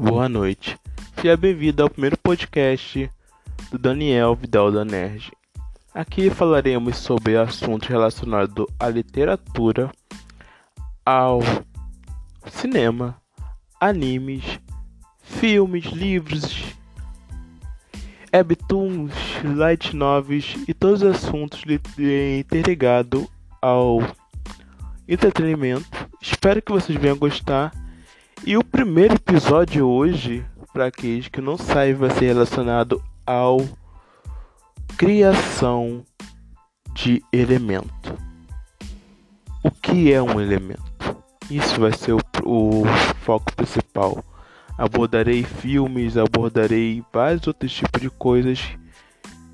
boa noite. Seja bem-vindo ao primeiro podcast do Daniel Vidal da Nerd. Aqui falaremos sobre assuntos relacionados à literatura, ao cinema, animes, filmes, livros, webtoons, light novels e todos os assuntos interligados ao entretenimento. Espero que vocês venham gostar. E o primeiro episódio hoje, para aqueles que não sabem, vai ser relacionado ao criação de elemento. O que é um elemento? Isso vai ser o, o foco principal. Abordarei filmes, abordarei vários outros tipos de coisas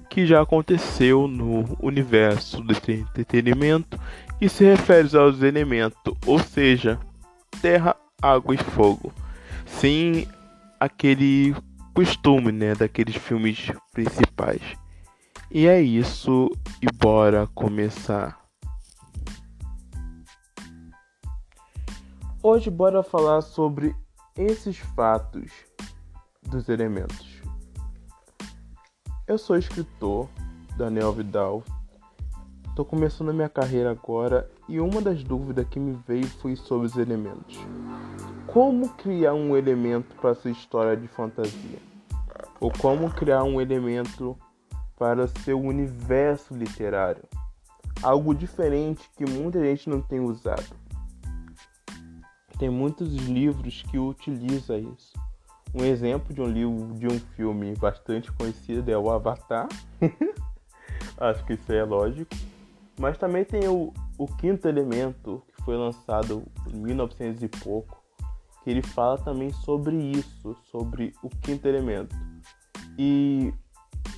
que já aconteceu no universo do entretenimento e se refere aos elementos, ou seja, terra, água e fogo. Sim, aquele costume, né, daqueles filmes principais. E é isso, e bora começar. Hoje bora falar sobre esses fatos dos elementos. Eu sou escritor, Daniel Vidal. Estou começando a minha carreira agora e uma das dúvidas que me veio foi sobre os elementos. Como criar um elemento para sua história de fantasia? Ou como criar um elemento para seu universo literário? Algo diferente que muita gente não tem usado. Tem muitos livros que utilizam isso. Um exemplo de um livro, de um filme bastante conhecido é o Avatar. Acho que isso é lógico. Mas também tem o, o Quinto Elemento, que foi lançado em 1900 e pouco, que ele fala também sobre isso, sobre o Quinto Elemento. E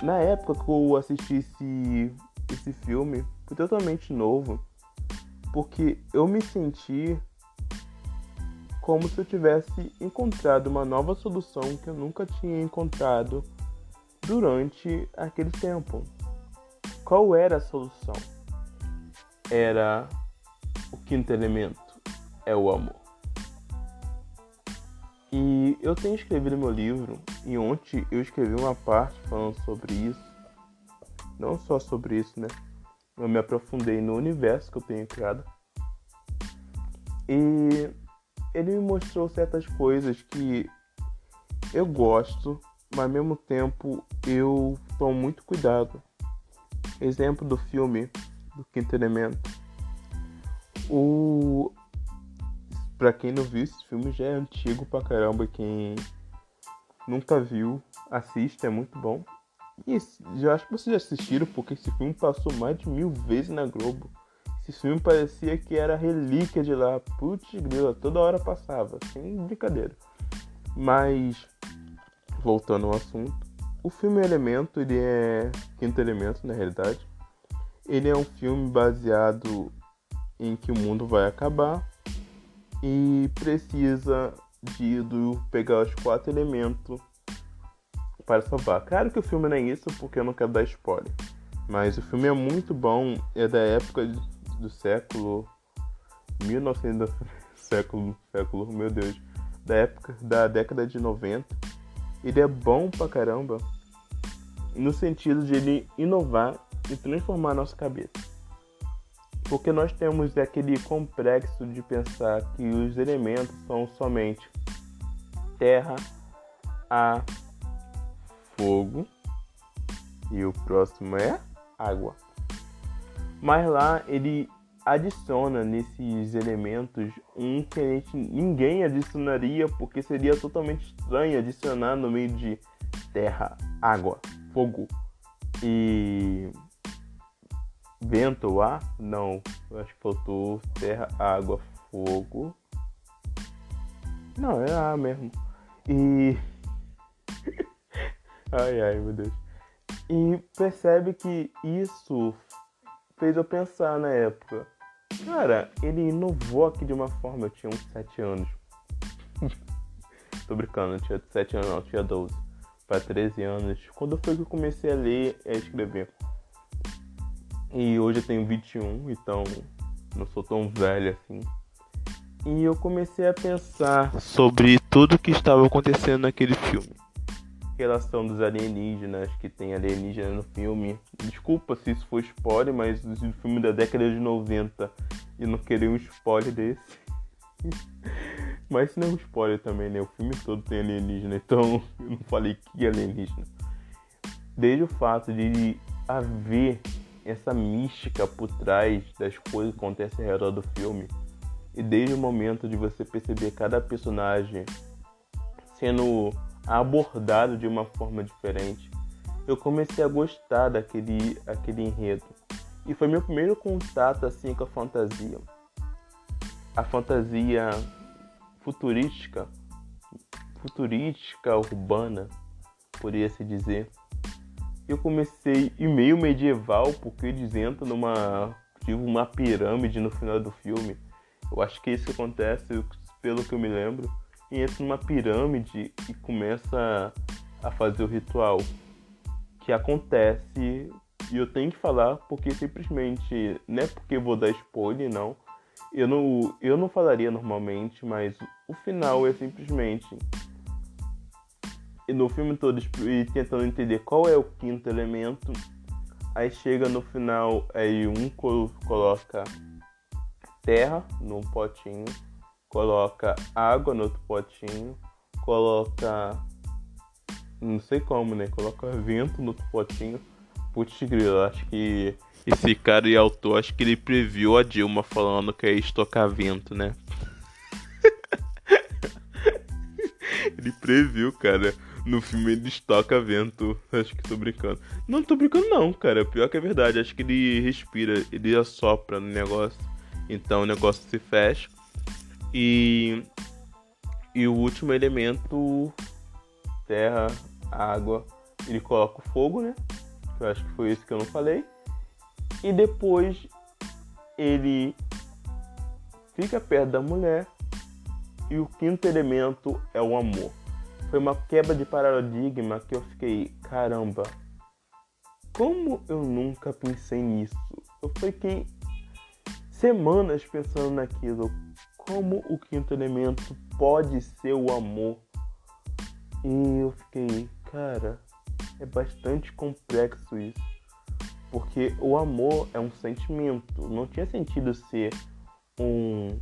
na época que eu assisti esse, esse filme, foi totalmente novo, porque eu me senti como se eu tivesse encontrado uma nova solução que eu nunca tinha encontrado durante aquele tempo. Qual era a solução? Era o quinto elemento, é o amor. E eu tenho escrevido meu livro, e ontem eu escrevi uma parte falando sobre isso. Não só sobre isso, né? Eu me aprofundei no universo que eu tenho criado. E ele me mostrou certas coisas que eu gosto, mas ao mesmo tempo eu tomo muito cuidado. Exemplo do filme do Quinto Elemento. O Pra quem não viu, esse filme já é antigo pra caramba. Quem nunca viu, assista, é muito bom. E já acho que vocês já assistiram, porque esse filme passou mais de mil vezes na Globo. Esse filme parecia que era relíquia de lá. Putz, grila, toda hora passava, sem brincadeira. Mas, voltando ao assunto, o filme Elemento, ele é quinto elemento na realidade. Ele é um filme baseado em que o mundo vai acabar e precisa de pegar os quatro elementos para salvar. Claro que o filme não é isso, porque eu não quero dar spoiler. Mas o filme é muito bom, é da época do século 1900 século século meu Deus da época da década de 90 ele é bom pra caramba no sentido de ele inovar transformar nossa cabeça porque nós temos aquele complexo de pensar que os elementos são somente terra, ar, fogo e o próximo é água. Mas lá ele adiciona nesses elementos um que a gente, ninguém adicionaria porque seria totalmente estranho adicionar no meio de terra, água, fogo e vento ar? Não, acho que faltou terra, água, fogo. Não, é ar mesmo. E. ai ai meu Deus. E percebe que isso fez eu pensar na época. Cara, ele inovou aqui de uma forma. Eu tinha uns 7 anos. Tô brincando, eu tinha 7 anos, não, eu tinha 12. Para 13 anos. Quando foi que eu comecei a ler e a escrever? E hoje eu tenho 21, então não sou tão velho assim. E eu comecei a pensar sobre tudo que estava acontecendo naquele filme. Relação dos alienígenas, que tem alienígena no filme. Desculpa se isso foi spoiler, mas o filme da década de 90 e não queria um spoiler desse. mas isso não é um spoiler também, né? O filme todo tem alienígena, então eu não falei que alienígena. Desde o fato de haver essa mística por trás das coisas que acontecem ao redor do filme e desde o momento de você perceber cada personagem sendo abordado de uma forma diferente, eu comecei a gostar daquele aquele enredo. E foi meu primeiro contato assim com a fantasia. A fantasia futurística, futurística urbana, poderia se dizer. Eu comecei em meio medieval, porque eles entram numa tipo uma pirâmide no final do filme eu acho que é isso acontece, pelo que eu me lembro. E entra numa pirâmide e começa a fazer o ritual. Que acontece, e eu tenho que falar porque simplesmente, não é porque eu vou dar spoiler, não. Eu não, eu não falaria normalmente, mas o final é simplesmente e no filme todo e tentando entender qual é o quinto elemento. Aí chega no final, aí um coloca terra num potinho, coloca água no outro potinho, coloca. Não sei como, né? Coloca vento no outro potinho. Putz, grilo, acho que esse cara e autor, acho que ele previu a Dilma falando que ia estocar vento, né? ele previu, cara. No filme ele estoca vento. Acho que tô brincando. Não tô brincando, não, cara. Pior que é verdade. Acho que ele respira, ele assopra no negócio. Então o negócio se fecha. E, e o último elemento, terra, água, ele coloca o fogo, né? Eu acho que foi isso que eu não falei. E depois ele fica perto da mulher. E o quinto elemento é o amor. Foi uma quebra de paradigma que eu fiquei, caramba, como eu nunca pensei nisso? Eu fiquei semanas pensando naquilo. Como o quinto elemento pode ser o amor? E eu fiquei, cara, é bastante complexo isso. Porque o amor é um sentimento. Não tinha sentido ser um.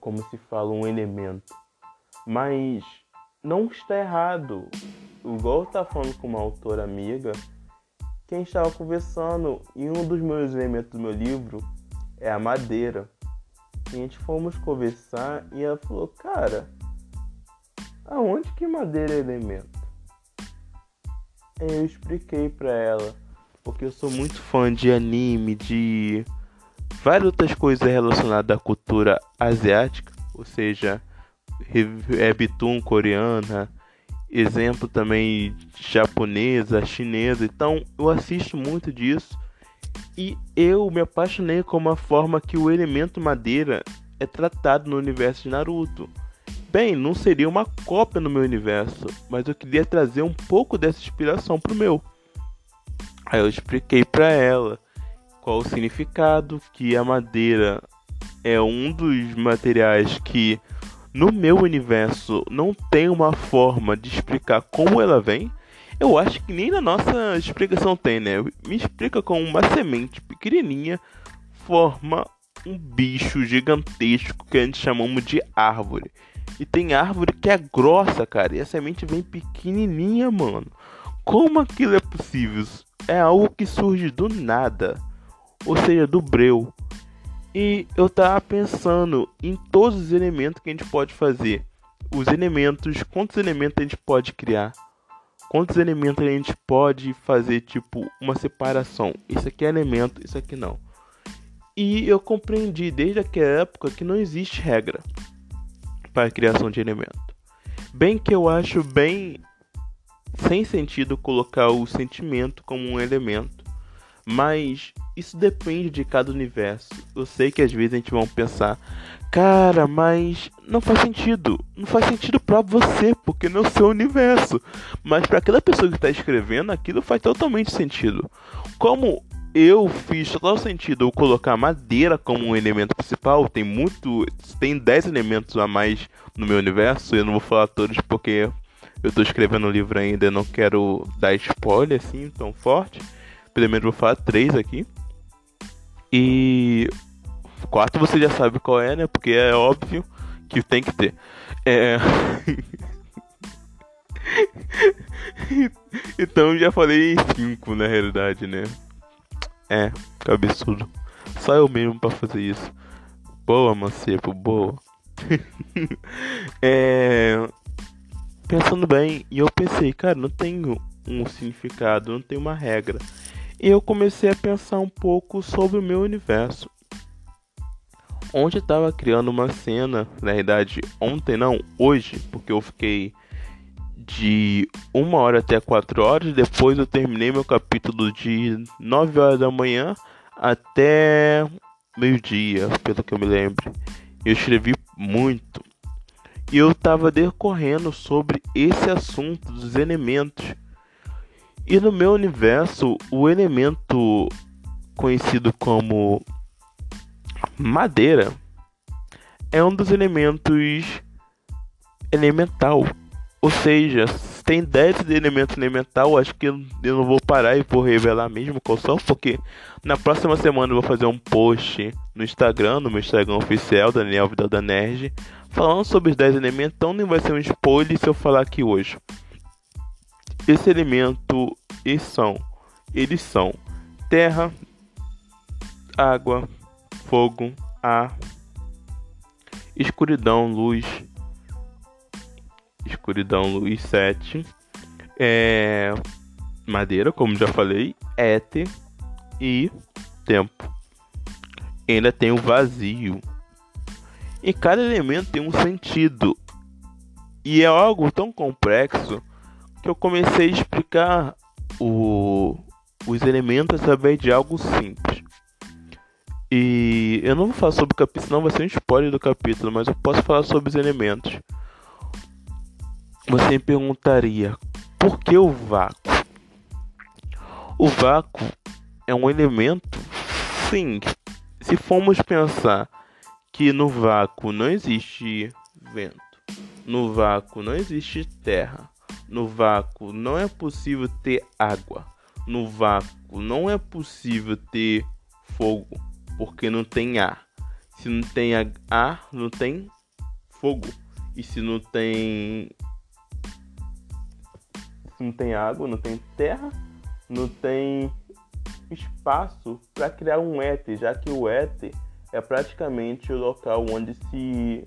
Como se fala, um elemento. Mas não está errado. Igual eu estava falando com uma autora amiga quem estava conversando e um dos meus elementos do meu livro é a madeira. E a gente fomos conversar e ela falou, cara, aonde que madeira é elemento? Eu expliquei para ela, porque eu sou muito fã de anime, de várias outras coisas relacionadas à cultura asiática, ou seja, webtoon coreana, exemplo também japonesa, chinesa. Então eu assisto muito disso e eu me apaixonei com a forma que o elemento madeira é tratado no universo de Naruto. Bem, não seria uma cópia no meu universo, mas eu queria trazer um pouco dessa inspiração pro meu. Aí eu expliquei para ela qual o significado que a madeira é um dos materiais que no meu universo não tem uma forma de explicar como ela vem, eu acho que nem na nossa explicação tem, né? Me explica como uma semente pequenininha forma um bicho gigantesco que a gente chamamos de árvore. E tem árvore que é grossa, cara, e a semente vem pequenininha, mano. Como aquilo é possível? É algo que surge do nada, ou seja, do breu. E eu tava pensando em todos os elementos que a gente pode fazer. Os elementos, quantos elementos a gente pode criar? Quantos elementos a gente pode fazer, tipo, uma separação? Isso aqui é elemento, isso aqui não. E eu compreendi desde aquela época que não existe regra para a criação de elemento. Bem que eu acho bem sem sentido colocar o sentimento como um elemento. Mas isso depende de cada universo. Eu sei que às vezes a gente vai pensar, cara, mas não faz sentido. Não faz sentido para você, porque não é o seu universo. Mas para aquela pessoa que está escrevendo, aquilo faz totalmente sentido. Como eu fiz total sentido eu colocar madeira como um elemento principal. Tem muito. Tem 10 elementos a mais no meu universo. Eu não vou falar todos porque eu tô escrevendo o um livro ainda e não quero dar spoiler assim tão forte. Menos vou falar três aqui. E. Quarto você já sabe qual é, né? Porque é óbvio que tem que ter. É. então já falei cinco na realidade, né? É, cabeçudo. Só eu mesmo pra fazer isso. Boa, Macepo, boa. é. Pensando bem, e eu pensei, cara, não tenho um significado, não tenho uma regra. Eu comecei a pensar um pouco sobre o meu universo. Onde estava criando uma cena, na verdade, ontem não, hoje, porque eu fiquei de uma hora até quatro horas. Depois eu terminei meu capítulo de 9 horas da manhã até meio-dia, pelo que eu me lembro. Eu escrevi muito. E eu estava decorrendo sobre esse assunto dos elementos. E no meu universo, o elemento conhecido como madeira é um dos elementos elemental ou seja, tem 10 de elemento elemental, acho que eu não vou parar e vou revelar mesmo qual são, porque na próxima semana eu vou fazer um post no Instagram, no meu Instagram oficial, Daniel Vidal da Nerd, falando sobre os 10 elementos, então nem vai ser um spoiler se eu falar aqui hoje. Esse elemento, eles são, eles são terra, água, fogo, ar, escuridão, luz, escuridão, luz 7, é, madeira, como já falei, éter e tempo. E ainda tem o vazio. E cada elemento tem um sentido. E é algo tão complexo que eu comecei a explicar o, os elementos através de algo simples. E eu não vou falar sobre o capítulo, senão vai ser um spoiler do capítulo, mas eu posso falar sobre os elementos. Você me perguntaria por que o vácuo? O vácuo é um elemento, sim. Se formos pensar que no vácuo não existe vento, no vácuo não existe terra, no vácuo não é possível ter água, no vácuo não é possível ter fogo, porque não tem ar. Se não tem ar, não tem fogo. E se não tem não tem água, não tem terra, não tem espaço para criar um éter, já que o éter é praticamente o local onde se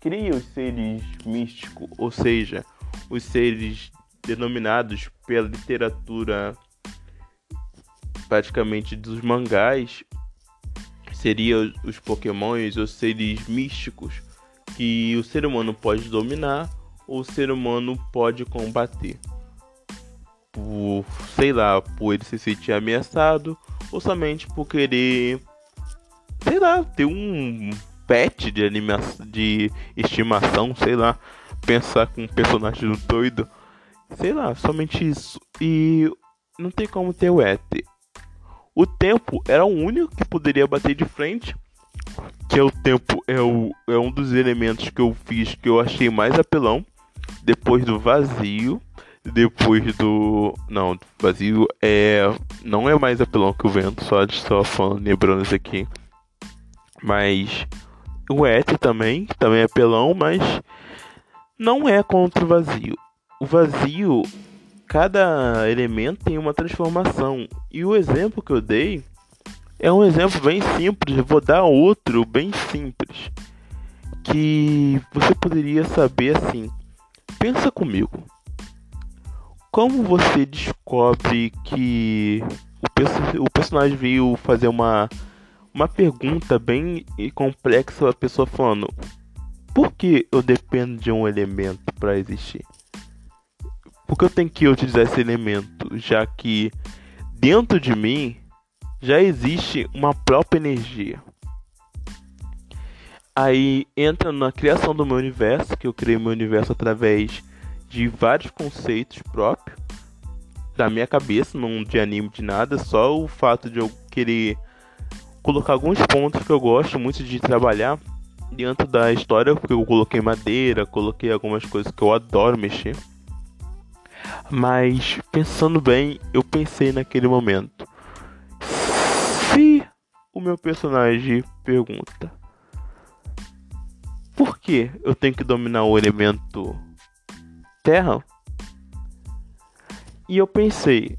cria os seres místicos, ou seja, os seres denominados pela literatura praticamente dos mangás seriam os pokémons os seres místicos que o ser humano pode dominar o ser humano pode combater. Por, sei lá, por ele se sentir ameaçado ou somente por querer, sei lá, ter um pet de animação, de estimação, sei lá, pensar com um personagem doido, sei lá, somente isso. E não tem como ter o éter. O tempo era o único que poderia bater de frente que é o tempo é, o, é um dos elementos que eu fiz que eu achei mais apelão depois do vazio, depois do. Não, vazio é. Não é mais apelão que o vento, só só falando, lembrando isso aqui. Mas o éter também, também é apelão, mas não é contra o vazio. O vazio, cada elemento tem uma transformação. E o exemplo que eu dei é um exemplo bem simples. Eu vou dar outro bem simples. Que você poderia saber assim. Pensa comigo. Como você descobre que o, perso o personagem veio fazer uma, uma pergunta bem complexa a pessoa falando: Por que eu dependo de um elemento para existir? Por que eu tenho que utilizar esse elemento, já que dentro de mim já existe uma própria energia? Aí entra na criação do meu universo, que eu criei meu universo através de vários conceitos próprios, da minha cabeça, não de anime de nada, só o fato de eu querer colocar alguns pontos que eu gosto muito de trabalhar dentro da história, porque eu coloquei madeira, coloquei algumas coisas que eu adoro mexer. Mas pensando bem, eu pensei naquele momento. Se o meu personagem pergunta: Por que eu tenho que dominar o elemento terra? E eu pensei,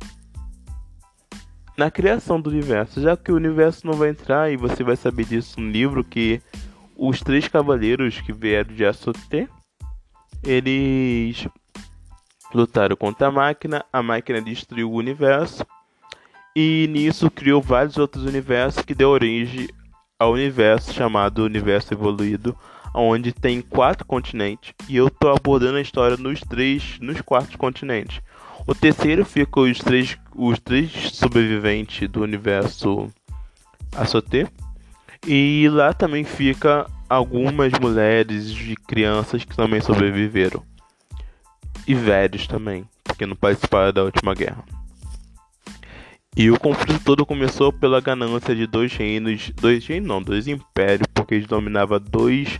na criação do universo, já que o universo não vai entrar e você vai saber disso no livro que os três cavaleiros que vieram de Assoté, eles lutaram contra a máquina, a máquina destruiu o universo e nisso criou vários outros universos que deu origem ao universo chamado Universo Evoluído, onde tem quatro continentes e eu tô abordando a história nos três, nos quatro continentes. O terceiro fica os três, os três sobreviventes do universo Assoté. E lá também fica algumas mulheres e crianças que também sobreviveram. E velhos também, porque não participaram da última guerra. E o conflito todo começou pela ganância de dois reinos, dois reinos não, dois impérios, porque eles dominavam dois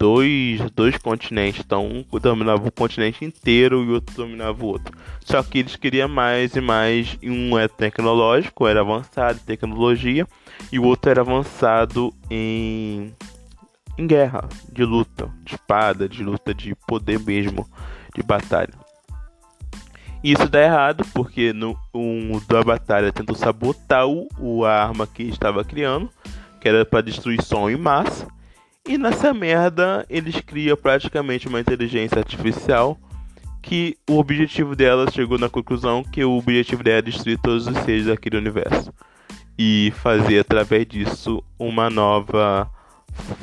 dois, dois continentes. Então, um dominava o continente inteiro e o outro dominava o outro. Só que eles queriam mais e mais. Um é tecnológico, era avançado em tecnologia, e o outro era avançado em, em guerra, de luta, de espada, de luta de poder mesmo, de batalha. Isso dá errado porque no, um da batalha tentou sabotar o, o a arma que estava criando, que era para destruição em massa. E nessa merda, eles criam praticamente uma inteligência artificial que o objetivo dela chegou na conclusão que o objetivo dela é destruir todos os seres daquele universo e fazer através disso uma nova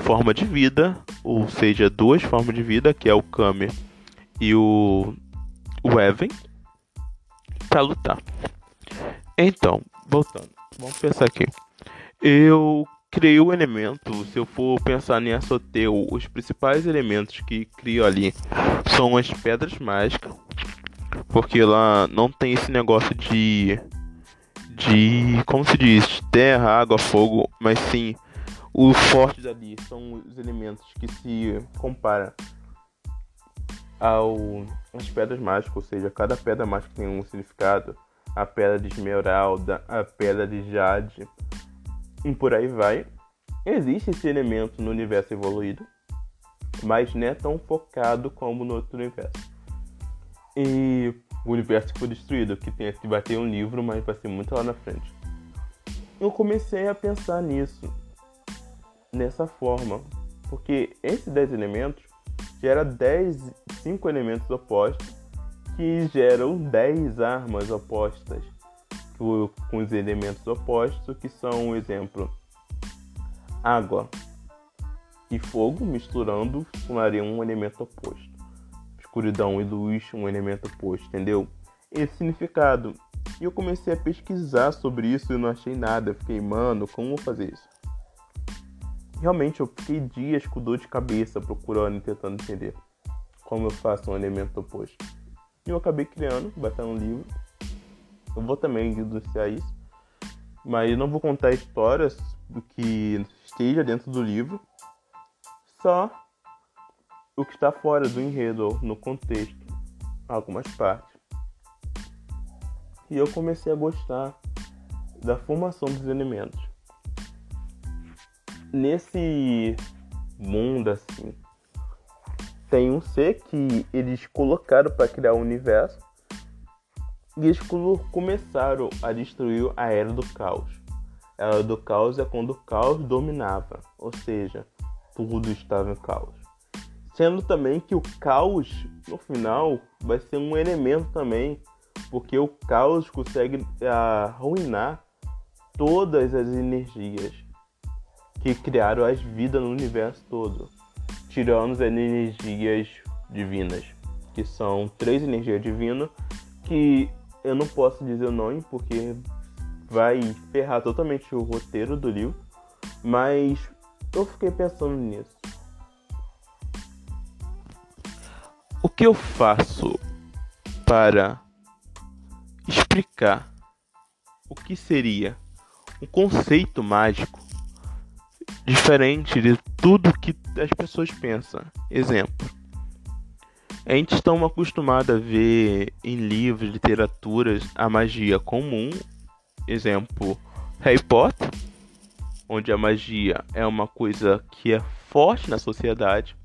forma de vida, ou seja, duas formas de vida, que é o Kame e o, o Even, para lutar. Então, voltando, vamos pensar aqui. Eu criei o elemento, se eu for pensar em Assoteu, os principais elementos que crio ali são as pedras mágicas, porque lá não tem esse negócio de de como se diz, terra, água, fogo, mas sim os fortes ali são os elementos que se compara ao as pedras mágicas, ou seja, cada pedra mágica tem um significado. A pedra de esmeralda, a pedra de jade, e por aí vai. Existe esse elemento no universo evoluído, mas não é tão focado como no outro universo. E o universo foi destruído, que tem que vai ter um livro, mas vai ser muito lá na frente. Eu comecei a pensar nisso, nessa forma, porque esses 10 elementos gera 10, 5 elementos opostos que geram 10 armas opostas com os elementos opostos, que são, um exemplo, água e fogo misturando formariam um elemento oposto. Escuridão e luz, um elemento oposto, entendeu? Esse significado. E eu comecei a pesquisar sobre isso e não achei nada. fiquei, mano, como vou fazer isso? Realmente eu fiquei dias com dor de cabeça procurando e tentando entender como eu faço um elemento oposto. E eu acabei criando, estar no livro, eu vou também denunciar isso. Mas eu não vou contar histórias do que esteja dentro do livro, só o que está fora do enredo, no contexto, algumas partes. E eu comecei a gostar da formação dos elementos. Nesse mundo assim, tem um ser que eles colocaram para criar o universo e eles começaram a destruir a Era do Caos. A Era do Caos é quando o caos dominava, ou seja, tudo estava em caos. Sendo também que o caos, no final, vai ser um elemento também, porque o caos consegue arruinar todas as energias que criaram as vidas no universo todo, tirando as energias divinas, que são três energias divinas que eu não posso dizer o nome porque vai ferrar totalmente o roteiro do livro, mas eu fiquei pensando nisso. O que eu faço para explicar o que seria um conceito mágico diferente de tudo que as pessoas pensam. Exemplo. A gente está acostumado a ver em livros, literaturas, a magia comum. Exemplo, Harry Potter, onde a magia é uma coisa que é forte na sociedade.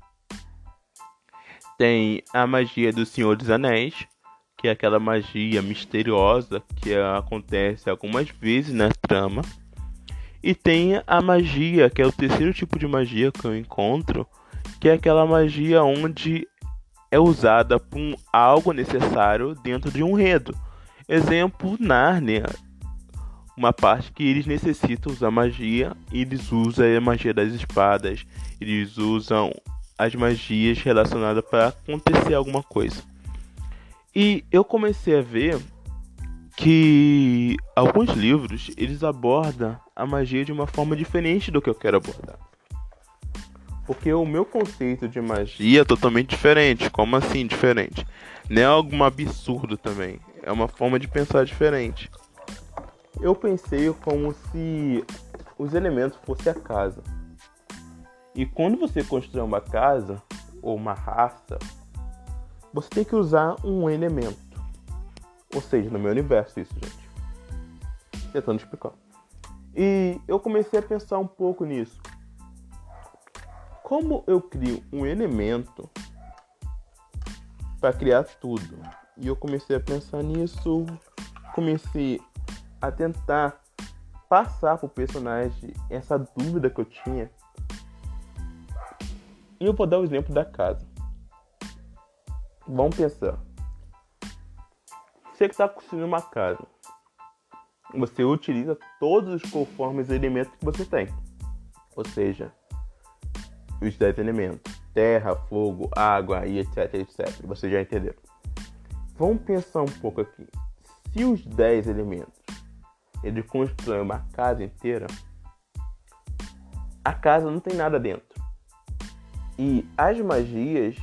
Tem a magia do Senhor dos Anéis, que é aquela magia misteriosa que acontece algumas vezes na trama. E tem a magia, que é o terceiro tipo de magia que eu encontro, que é aquela magia onde é usada por algo necessário dentro de um enredo. Exemplo, Narnia. Uma parte que eles necessitam usar magia, eles usam a magia das espadas, eles usam as magias relacionadas para acontecer alguma coisa. E eu comecei a ver que alguns livros eles abordam a magia de uma forma diferente do que eu quero abordar. Porque o meu conceito de magia é totalmente diferente. Como assim diferente? Não é algo absurdo também. É uma forma de pensar diferente. Eu pensei como se os elementos fossem a casa. E quando você constrói uma casa ou uma raça, você tem que usar um elemento. Ou seja, no meu universo isso, gente. Tentando explicar. E eu comecei a pensar um pouco nisso. Como eu crio um elemento para criar tudo? E eu comecei a pensar nisso, comecei a tentar passar pro personagem essa dúvida que eu tinha. E eu vou dar o exemplo da casa. Vamos pensar. Você que está construindo uma casa, você utiliza todos os conformes elementos que você tem. Ou seja, os 10 elementos: terra, fogo, água e etc, etc. Você já entendeu? Vamos pensar um pouco aqui. Se os 10 elementos ele constroem uma casa inteira, a casa não tem nada dentro. E as magias,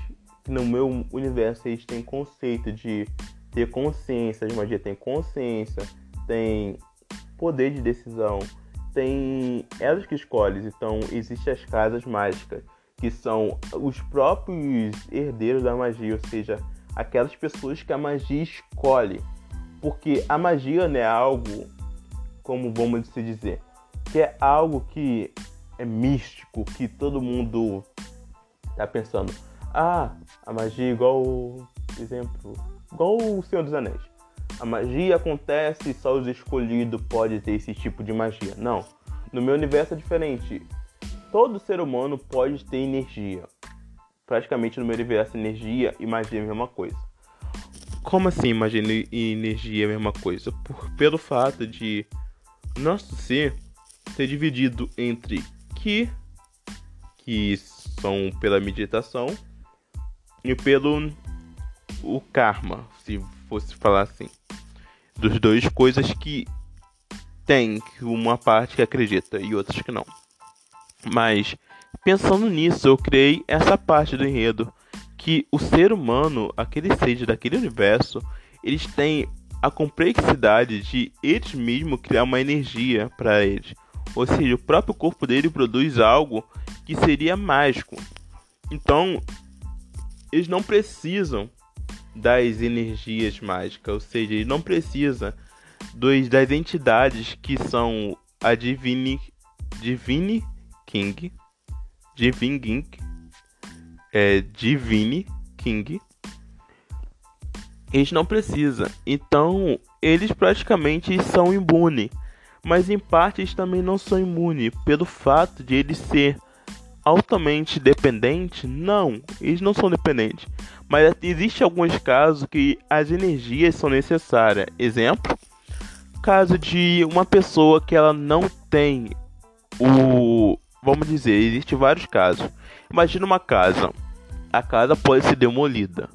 no meu universo eles têm conceito de ter consciência, as magias têm consciência, tem poder de decisão, tem elas que escolhem. Então, existem as casas mágicas, que são os próprios herdeiros da magia, ou seja, aquelas pessoas que a magia escolhe. Porque a magia não é algo, como vamos se dizer, que é algo que é místico, que todo mundo tá pensando. Ah, a magia é igual, exemplo, igual o Senhor dos Anéis. A magia acontece e só os escolhidos podem ter esse tipo de magia. Não. No meu universo é diferente. Todo ser humano pode ter energia. Praticamente no meu universo, energia e magia é a mesma coisa. Como assim magia e energia é a mesma coisa? Por, pelo fato de nosso ser ser dividido entre Ki, que são pela meditação, e pelo o karma, se fosse falar assim dos dois coisas que tem uma parte que acredita e outras que não. Mas pensando nisso, eu criei essa parte do enredo que o ser humano, aquele ser daquele universo, eles têm a complexidade de eles mesmos criar uma energia para eles. Ou seja, o próprio corpo dele produz algo que seria mágico. Então, eles não precisam das energias mágicas, ou seja, ele não precisa dos, das entidades que são a Divine, Divine King, Divine King, é, Divine King. Eles não precisam. Então, eles praticamente são imunes. Mas em parte eles também não são imunes pelo fato de eles ser altamente dependente? Não, eles não são dependentes. Mas existe alguns casos que as energias são necessárias. Exemplo, caso de uma pessoa que ela não tem o, vamos dizer, existe vários casos. Imagina uma casa, a casa pode ser demolida.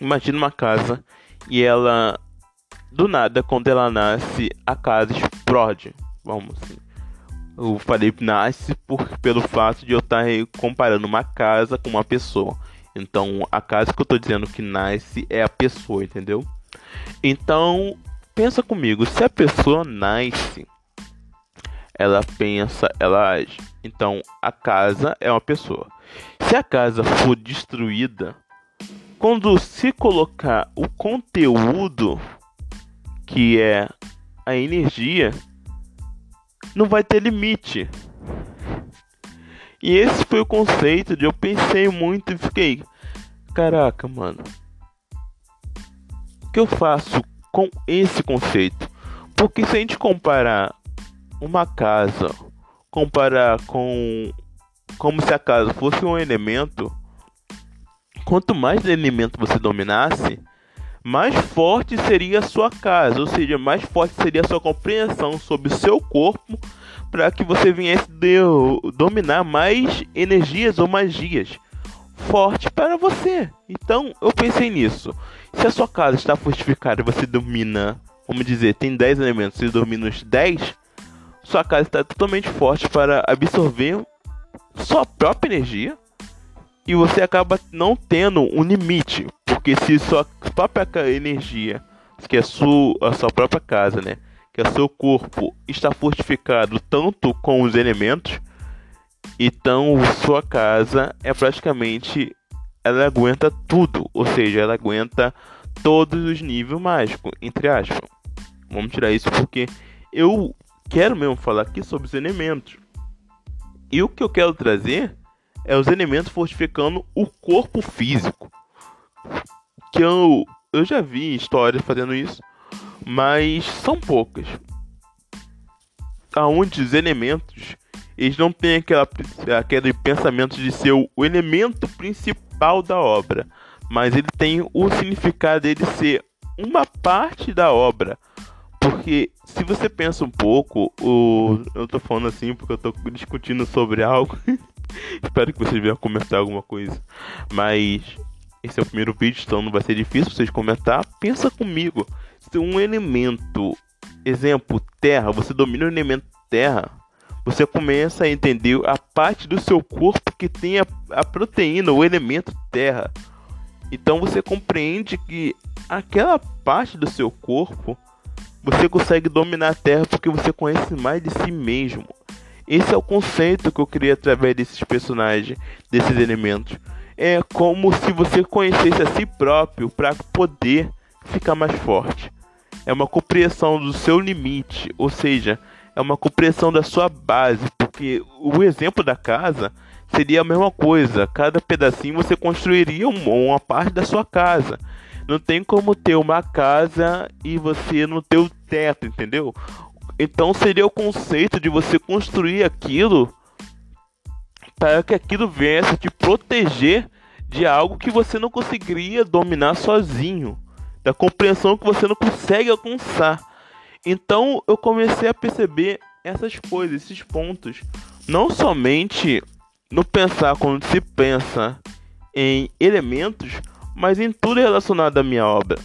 Imagina uma casa e ela do nada quando ela nasce a casa explode, vamos assim. Eu falei nasce por, pelo fato de eu estar comparando uma casa com uma pessoa. Então, a casa que eu estou dizendo que nasce é a pessoa, entendeu? Então, pensa comigo, se a pessoa nasce, ela pensa, ela age. Então, a casa é uma pessoa. Se a casa for destruída, quando se colocar o conteúdo que é a energia, não vai ter limite. E esse foi o conceito de eu pensei muito e fiquei, caraca, mano. O que eu faço com esse conceito? Porque se a gente comparar uma casa, comparar com como se a casa fosse um elemento, quanto mais elemento você dominasse, mais forte seria a sua casa, ou seja, mais forte seria a sua compreensão sobre o seu corpo para que você viesse de, dominar mais energias ou magias forte para você. Então, eu pensei nisso. Se a sua casa está fortificada e você domina, vamos dizer, tem 10 elementos, você domina os 10, sua casa está totalmente forte para absorver sua própria energia e você acaba não tendo um limite, porque se sua própria energia, que é sua, a sua própria casa, né, que é seu corpo está fortificado tanto com os elementos, então sua casa é praticamente ela aguenta tudo, ou seja, ela aguenta todos os níveis mágicos, entre aspas. Vamos tirar isso porque eu quero mesmo falar aqui sobre os elementos. E o que eu quero trazer é os elementos fortificando o corpo físico. Que eu, eu já vi histórias fazendo isso, mas são poucas. Aonde os elementos eles não têm aquela, aquele pensamento de ser o, elemento principal da obra, mas ele tem o significado dele ser uma parte da obra. Porque se você pensa um pouco, o... eu tô falando assim porque eu tô discutindo sobre algo Espero que vocês venham comentar alguma coisa. Mas esse é o primeiro vídeo, então não vai ser difícil vocês comentar. Pensa comigo. Se um elemento, exemplo, terra, você domina o elemento terra, você começa a entender a parte do seu corpo que tem a, a proteína, o elemento terra. Então você compreende que aquela parte do seu corpo você consegue dominar a terra porque você conhece mais de si mesmo. Esse é o conceito que eu queria através desses personagens, desses elementos. É como se você conhecesse a si próprio para poder ficar mais forte. É uma compreensão do seu limite, ou seja, é uma compreensão da sua base, porque o exemplo da casa seria a mesma coisa. Cada pedacinho você construiria uma parte da sua casa. Não tem como ter uma casa e você não ter o teto, entendeu? Então seria o conceito de você construir aquilo para que aquilo viesse te proteger de algo que você não conseguiria dominar sozinho, da compreensão que você não consegue alcançar. Então eu comecei a perceber essas coisas, esses pontos, não somente no pensar quando se pensa em elementos, mas em tudo relacionado à minha obra.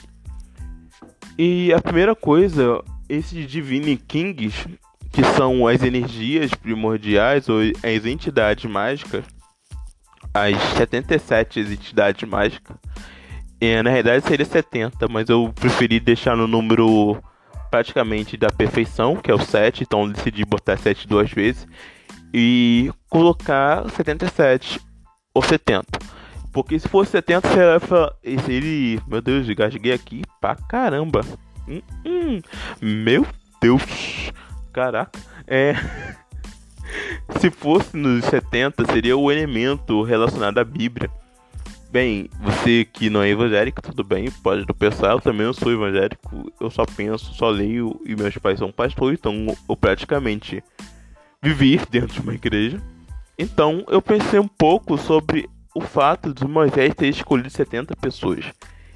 E a primeira coisa esses Divine Kings, que são as energias primordiais ou as entidades mágicas, as 77 entidades mágicas, e, na realidade seria 70, mas eu preferi deixar no número praticamente da perfeição, que é o 7, então decidi botar 7 duas vezes, e colocar 77 ou 70. Porque se fosse 70, seria. Meu Deus, gasguei aqui pra caramba. Hum, hum, meu Deus. Caraca. É. Se fosse nos 70, seria o elemento relacionado à Bíblia. Bem, você que não é evangélico, tudo bem, pode não pensar, eu também não sou evangélico, eu só penso, só leio e meus pais são pastores, então eu praticamente vivi dentro de uma igreja. Então eu pensei um pouco sobre o fato de Moisés ter escolhido 70 pessoas.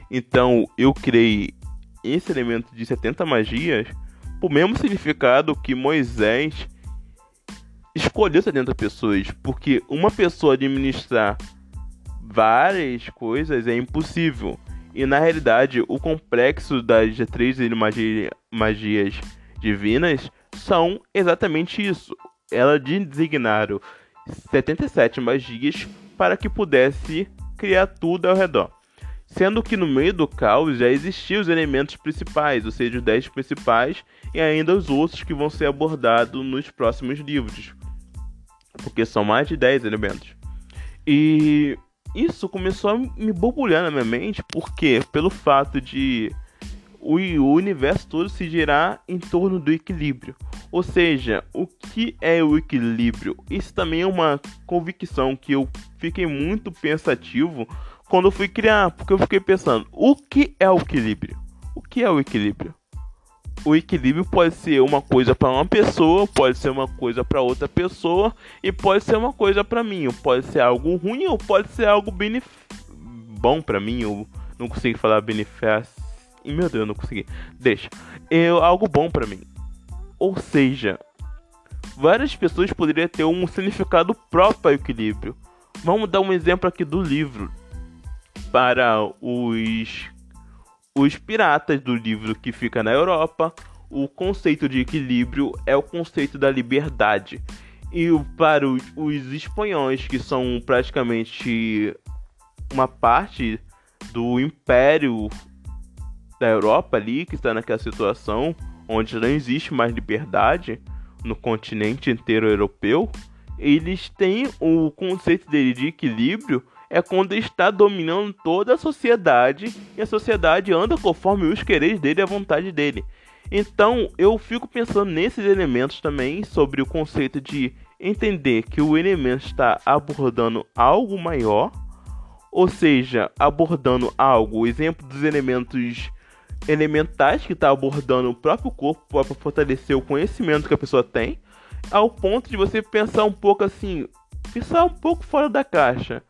Então eu criei esse elemento de 70 magias o mesmo significado que Moisés escolheu 70 pessoas, porque uma pessoa administrar várias coisas é impossível. E na realidade, o complexo das três magia, magias divinas são exatamente isso. Ela designaram 77 magias para que pudesse criar tudo ao redor. Sendo que no meio do caos já existiam os elementos principais, ou seja, os 10 principais, e ainda os outros que vão ser abordados nos próximos livros. Porque são mais de 10 elementos. E isso começou a me borbulhar na minha mente, porque pelo fato de o universo todo se girar em torno do equilíbrio. Ou seja, o que é o equilíbrio? Isso também é uma convicção que eu fiquei muito pensativo quando eu fui criar, porque eu fiquei pensando, o que é o equilíbrio? O que é o equilíbrio? O equilíbrio pode ser uma coisa para uma pessoa, pode ser uma coisa para outra pessoa e pode ser uma coisa para mim, ou pode ser algo ruim ou pode ser algo benef... bom para mim, eu não consigo falar benefício. Meu Deus, eu não consegui. Deixa. É algo bom para mim. Ou seja, várias pessoas poderiam ter um significado próprio ao equilíbrio. Vamos dar um exemplo aqui do livro para os os piratas do livro que fica na Europa, o conceito de equilíbrio é o conceito da liberdade. E para os, os espanhóis, que são praticamente uma parte do império da Europa ali, que está naquela situação onde não existe mais liberdade no continente inteiro europeu, eles têm o conceito dele de equilíbrio é quando está dominando toda a sociedade e a sociedade anda conforme os quereres dele e a vontade dele. Então eu fico pensando nesses elementos também sobre o conceito de entender que o elemento está abordando algo maior, ou seja, abordando algo, o exemplo dos elementos elementais que está abordando o próprio corpo para fortalecer o conhecimento que a pessoa tem, ao ponto de você pensar um pouco assim, pensar um pouco fora da caixa.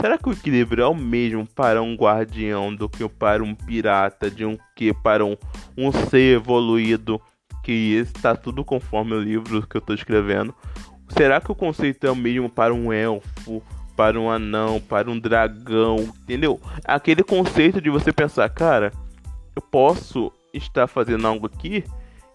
Será que o equilíbrio é o mesmo para um guardião do que para um pirata, de um que para um, um ser evoluído que está tudo conforme o livro que eu estou escrevendo? Será que o conceito é o mesmo para um elfo, para um anão, para um dragão, entendeu? Aquele conceito de você pensar, cara, eu posso estar fazendo algo aqui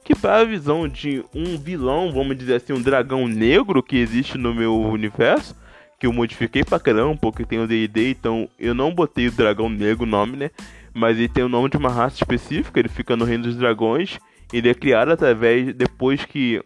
que para a visão de um vilão, vamos dizer assim, um dragão negro que existe no meu universo, que eu modifiquei pra caramba, porque tem o D&D, então eu não botei o dragão negro o nome, né? Mas ele tem o nome de uma raça específica, ele fica no reino dos dragões. Ele é criado através, depois que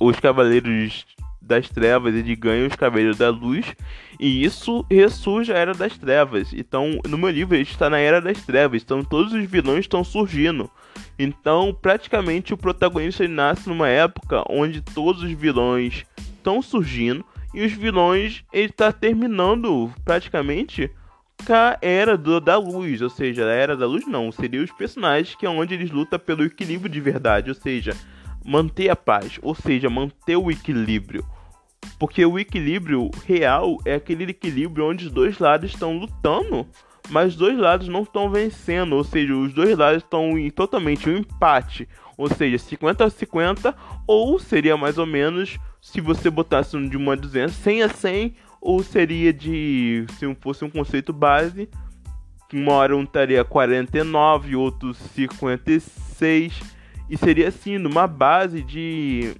os cavaleiros das trevas, ele ganha os cavaleiros da luz. E isso ressurge a Era das Trevas. Então, no meu livro, ele está na Era das Trevas. Então, todos os vilões estão surgindo. Então, praticamente, o protagonista nasce numa época onde todos os vilões estão surgindo e os vilões ele tá terminando praticamente com a era do, da luz, ou seja, a era da luz não, seria os personagens que é onde eles lutam pelo equilíbrio de verdade, ou seja, manter a paz, ou seja, manter o equilíbrio. Porque o equilíbrio real é aquele equilíbrio onde os dois lados estão lutando, mas os dois lados não estão vencendo, ou seja, os dois lados estão em totalmente um empate, ou seja, 50 a 50, ou seria mais ou menos se você botasse de uma a 200, 100 a 100, ou seria de, se fosse um conceito base, uma hora um estaria 49, outro 56, e seria assim, numa base de,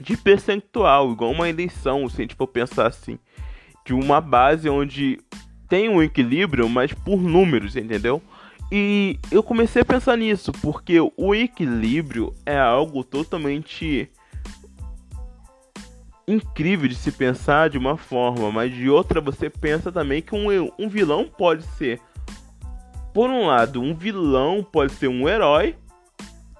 de percentual, igual uma eleição, se a gente for pensar assim, de uma base onde tem um equilíbrio, mas por números, entendeu? E eu comecei a pensar nisso, porque o equilíbrio é algo totalmente incrível de se pensar de uma forma, mas de outra você pensa também que um, um vilão pode ser, por um lado, um vilão pode ser um herói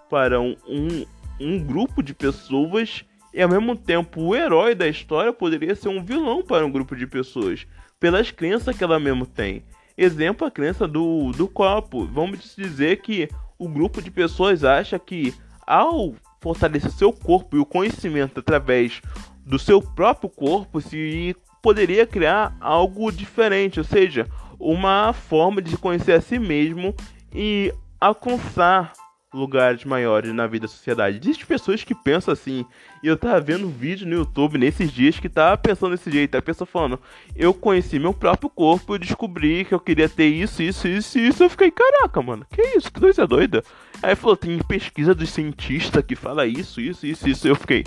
para um, um, um grupo de pessoas e ao mesmo tempo o herói da história poderia ser um vilão para um grupo de pessoas, pelas crenças que ela mesmo tem. Exemplo, a crença do, do copo. Vamos dizer que o grupo de pessoas acha que ao fortalecer seu corpo e o conhecimento através do seu próprio corpo se poderia criar algo diferente, ou seja, uma forma de conhecer a si mesmo e alcançar lugares maiores na vida da sociedade. Existem pessoas que pensam assim. E eu tava vendo um vídeo no YouTube nesses dias que tava pensando desse jeito. A pessoa falando: Eu conheci meu próprio corpo e descobri que eu queria ter isso, isso, isso isso. Eu fiquei: Caraca, mano, que isso? Que coisa doida. Aí falou: Tem pesquisa dos cientistas que fala isso, isso, isso, isso. Eu fiquei.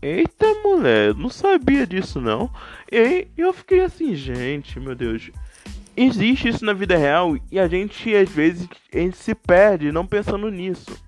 Eita, mulher, não sabia disso não. E eu fiquei assim, gente, meu Deus. Existe isso na vida real e a gente às vezes a gente se perde não pensando nisso.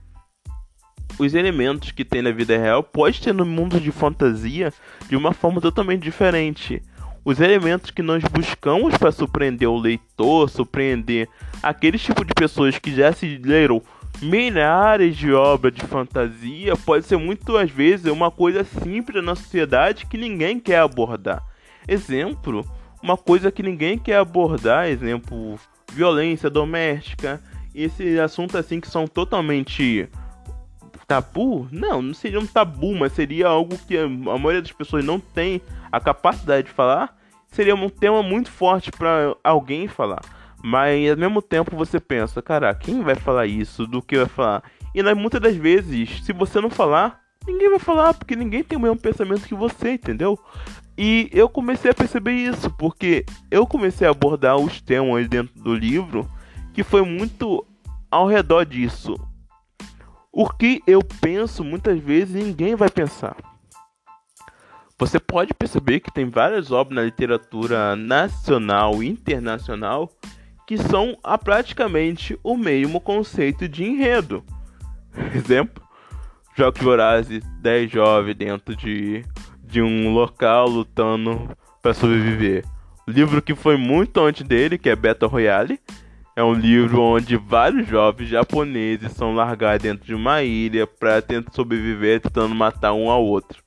Os elementos que tem na vida real pode ter no mundo de fantasia de uma forma totalmente diferente. Os elementos que nós buscamos para surpreender o leitor, surpreender aqueles tipo de pessoas que já se leram milhares de obras de fantasia, pode ser muito às vezes uma coisa simples na sociedade que ninguém quer abordar. Exemplo, uma coisa que ninguém quer abordar, exemplo, violência doméstica, esse assunto assim que são totalmente tabu? Não, não seria um tabu, mas seria algo que a maioria das pessoas não tem a capacidade de falar. Seria um tema muito forte para alguém falar. Mas ao mesmo tempo você pensa, cara, quem vai falar isso? Do que vai falar? E né, muitas das vezes, se você não falar, ninguém vai falar, porque ninguém tem o mesmo pensamento que você, entendeu? E eu comecei a perceber isso, porque eu comecei a abordar os temas dentro do livro que foi muito ao redor disso. O que eu penso muitas vezes ninguém vai pensar. Você pode perceber que tem várias obras na literatura nacional e internacional que são a praticamente o mesmo conceito de enredo. Exemplo: Jogos Vorazes, 10 jovens dentro de de um local lutando para sobreviver. Livro que foi muito antes dele, que é Battle Royale, é um livro onde vários jovens japoneses são largados dentro de uma ilha para tentar sobreviver, tentando matar um ao outro.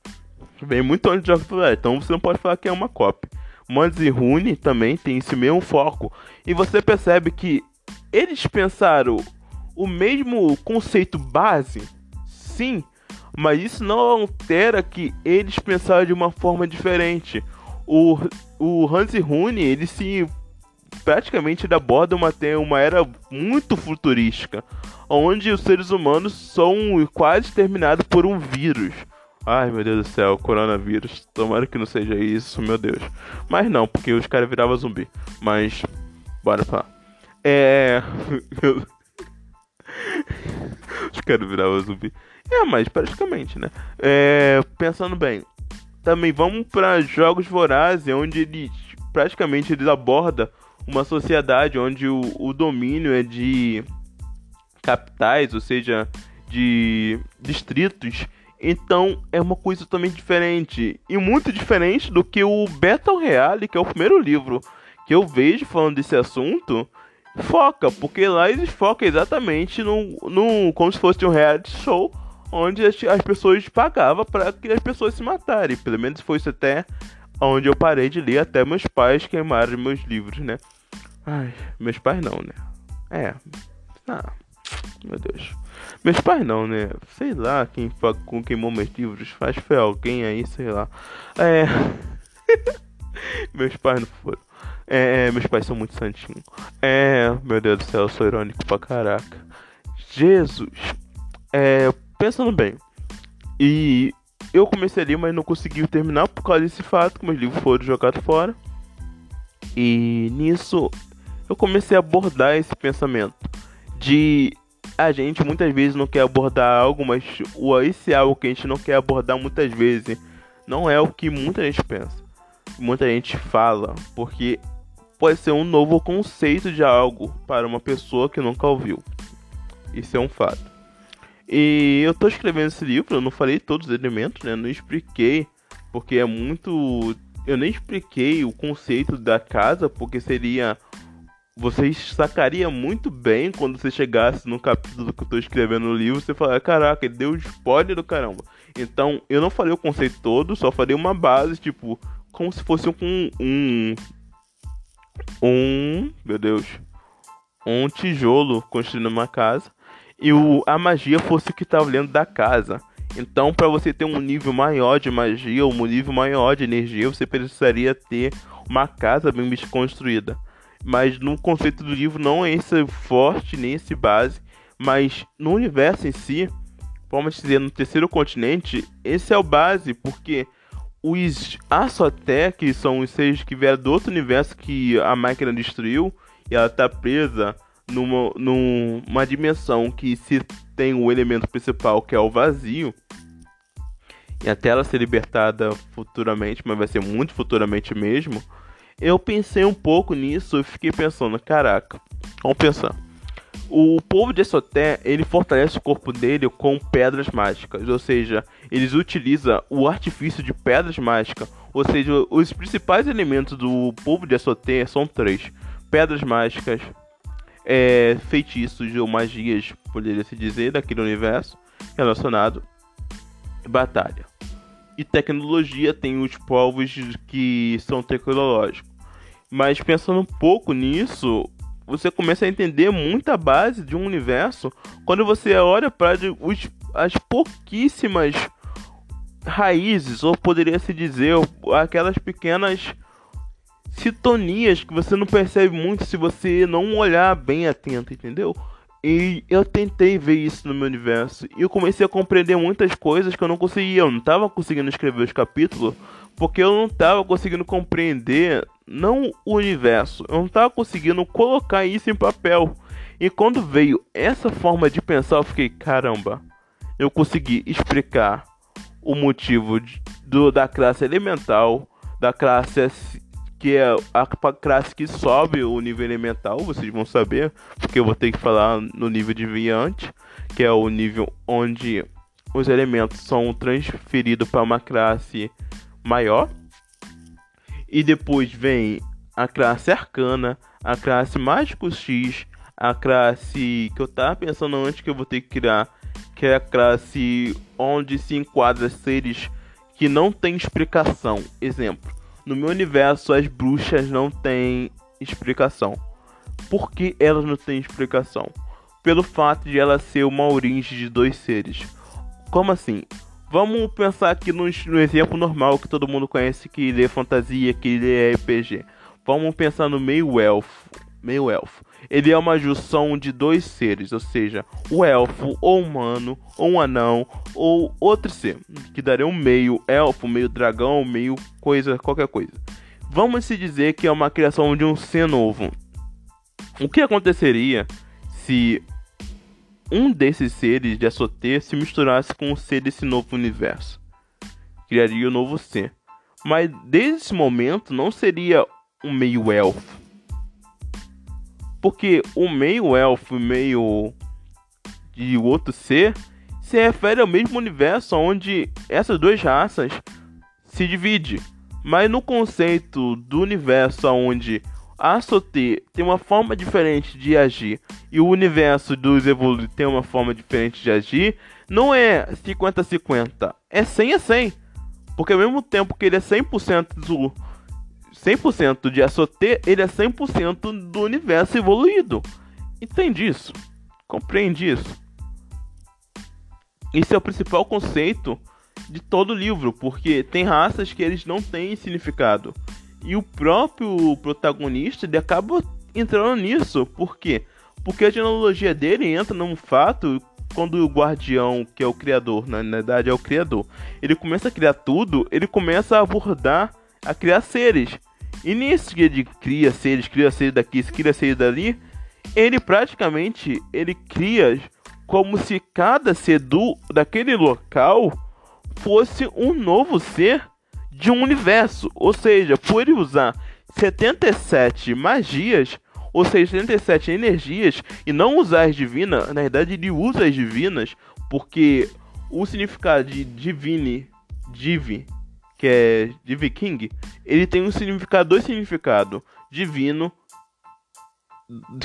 Vem muito antes de Jogos então você não pode falar que é uma cópia. Manzi e Rune também tem esse mesmo foco. E você percebe que eles pensaram o mesmo conceito base, sim, mas isso não altera que eles pensaram de uma forma diferente. O, o Hans Rune, ele se praticamente ele aborda uma, uma era muito futurística, onde os seres humanos são quase exterminados por um vírus. Ai meu Deus do céu, coronavírus. Tomara que não seja isso, meu Deus. Mas não, porque os caras viravam zumbi. Mas, bora falar. É. os caras viravam zumbi. É, mas praticamente, né? É, pensando bem, também vamos para jogos vorazes, onde eles praticamente eles abordam uma sociedade onde o, o domínio é de capitais, ou seja, de distritos. Então é uma coisa totalmente diferente e muito diferente do que o Battle Royale, que é o primeiro livro que eu vejo falando desse assunto, foca, porque lá eles focam exatamente no, no como se fosse um reality show onde as, as pessoas pagavam para que as pessoas se matarem. Pelo menos foi isso até onde eu parei de ler, até meus pais queimaram meus livros, né? Ai, meus pais não, né? É. Ah, meu Deus. Meus pais não, né? Sei lá quem com queimou meus livros. Faz foi alguém aí, sei lá. É. meus pais não foram. É, meus pais são muito santinhos. É, meu Deus do céu, eu sou irônico pra caraca. Jesus. É, pensando bem. E eu comecei ali, mas não consegui terminar por causa desse fato que meus livros foram jogados fora. E nisso eu comecei a abordar esse pensamento de a gente muitas vezes não quer abordar algo, mas esse algo que a gente não quer abordar muitas vezes não é o que muita gente pensa. Muita gente fala, porque pode ser um novo conceito de algo para uma pessoa que nunca ouviu. Isso é um fato. E eu tô escrevendo esse livro, eu não falei todos os elementos, né? Não expliquei, porque é muito. Eu nem expliquei o conceito da casa, porque seria. Você sacaria muito bem quando você chegasse no capítulo que eu tô escrevendo no livro, você falaria, caraca, deu spoiler do caramba. Então, eu não falei o conceito todo, só falei uma base, tipo, como se fosse um. Um. um meu Deus. Um tijolo construindo uma casa e o, a magia fosse o que estava dentro da casa. Então, para você ter um nível maior de magia, um nível maior de energia, você precisaria ter uma casa bem construída. Mas no conceito do livro não é esse forte, nem esse base. Mas no universo em si, vamos dizer, no terceiro continente, esse é o base, porque os Assoté, que são os seres que vieram do outro universo que a máquina destruiu, e ela está presa numa, numa dimensão que se tem o elemento principal que é o vazio, e até ela ser libertada futuramente, mas vai ser muito futuramente mesmo, eu pensei um pouco nisso e fiquei pensando, caraca, vamos pensar. O povo de Esoté, ele fortalece o corpo dele com pedras mágicas, ou seja, eles utilizam o artifício de pedras mágicas, ou seja, os principais elementos do povo de Esoté são três: pedras mágicas, é, feitiços ou magias, poderia se dizer, daquele universo relacionado, batalha. E tecnologia tem os povos que são tecnológicos. Mas pensando um pouco nisso, você começa a entender muita base de um universo quando você olha para as pouquíssimas raízes, ou poderia se dizer, aquelas pequenas sintonias que você não percebe muito se você não olhar bem atento, entendeu? E eu tentei ver isso no meu universo. E eu comecei a compreender muitas coisas que eu não conseguia. Eu não estava conseguindo escrever os capítulos porque eu não estava conseguindo compreender não o universo. Eu não estava conseguindo colocar isso em papel. E quando veio essa forma de pensar, eu fiquei, caramba, eu consegui explicar o motivo de, do, da classe elemental, da classe que é a classe que sobe o nível elemental, vocês vão saber, porque eu vou ter que falar no nível de viante, que é o nível onde os elementos são transferidos para uma classe maior. E depois vem a classe arcana, a classe mágico X, a classe que eu tava pensando antes que eu vou ter que criar, que é a classe onde se enquadra seres que não tem explicação. Exemplo, no meu universo, as bruxas não têm explicação. Por que elas não têm explicação? Pelo fato de ela ser uma origem de dois seres. Como assim? Vamos pensar aqui no, no exemplo normal que todo mundo conhece que lê fantasia, que lê RPG. Vamos pensar no meio elfo. Meio elfo. Ele é uma junção de dois seres, ou seja, o elfo, ou humano, ou um anão, ou outro ser, que daria um meio elfo, meio dragão, meio coisa, qualquer coisa. Vamos se dizer que é uma criação de um ser novo. O que aconteceria se um desses seres de Asotê se misturasse com o ser desse novo universo? Criaria um novo ser. Mas desde esse momento não seria um meio elfo porque o meio elfo e meio de outro ser se refere ao mesmo universo onde essas duas raças se dividem. Mas no conceito do universo onde a Sote tem uma forma diferente de agir e o universo dos evoluídos tem uma forma diferente de agir, não é 50-50, é 100 a 100. Porque ao mesmo tempo que ele é 100% do 100% de SOT, ele é 100% do universo evoluído. Entende isso? Compreende isso? Esse é o principal conceito de todo o livro, porque tem raças que eles não têm significado. E o próprio protagonista ele acaba entrando nisso. Por quê? Porque a genealogia dele entra num fato quando o guardião, que é o criador, na verdade é o criador, ele começa a criar tudo, ele começa a abordar a criar seres. E nisso que ele cria seres, cria seres daqui, cria seres dali, ele praticamente ele cria como se cada ser do, daquele local fosse um novo ser de um universo. Ou seja, por ele usar 77 magias, ou seja, 77 energias, e não usar as divinas, na verdade ele usa as divinas, porque o significado de divine, divi, que é de viking, ele tem um significado, dois significados, divino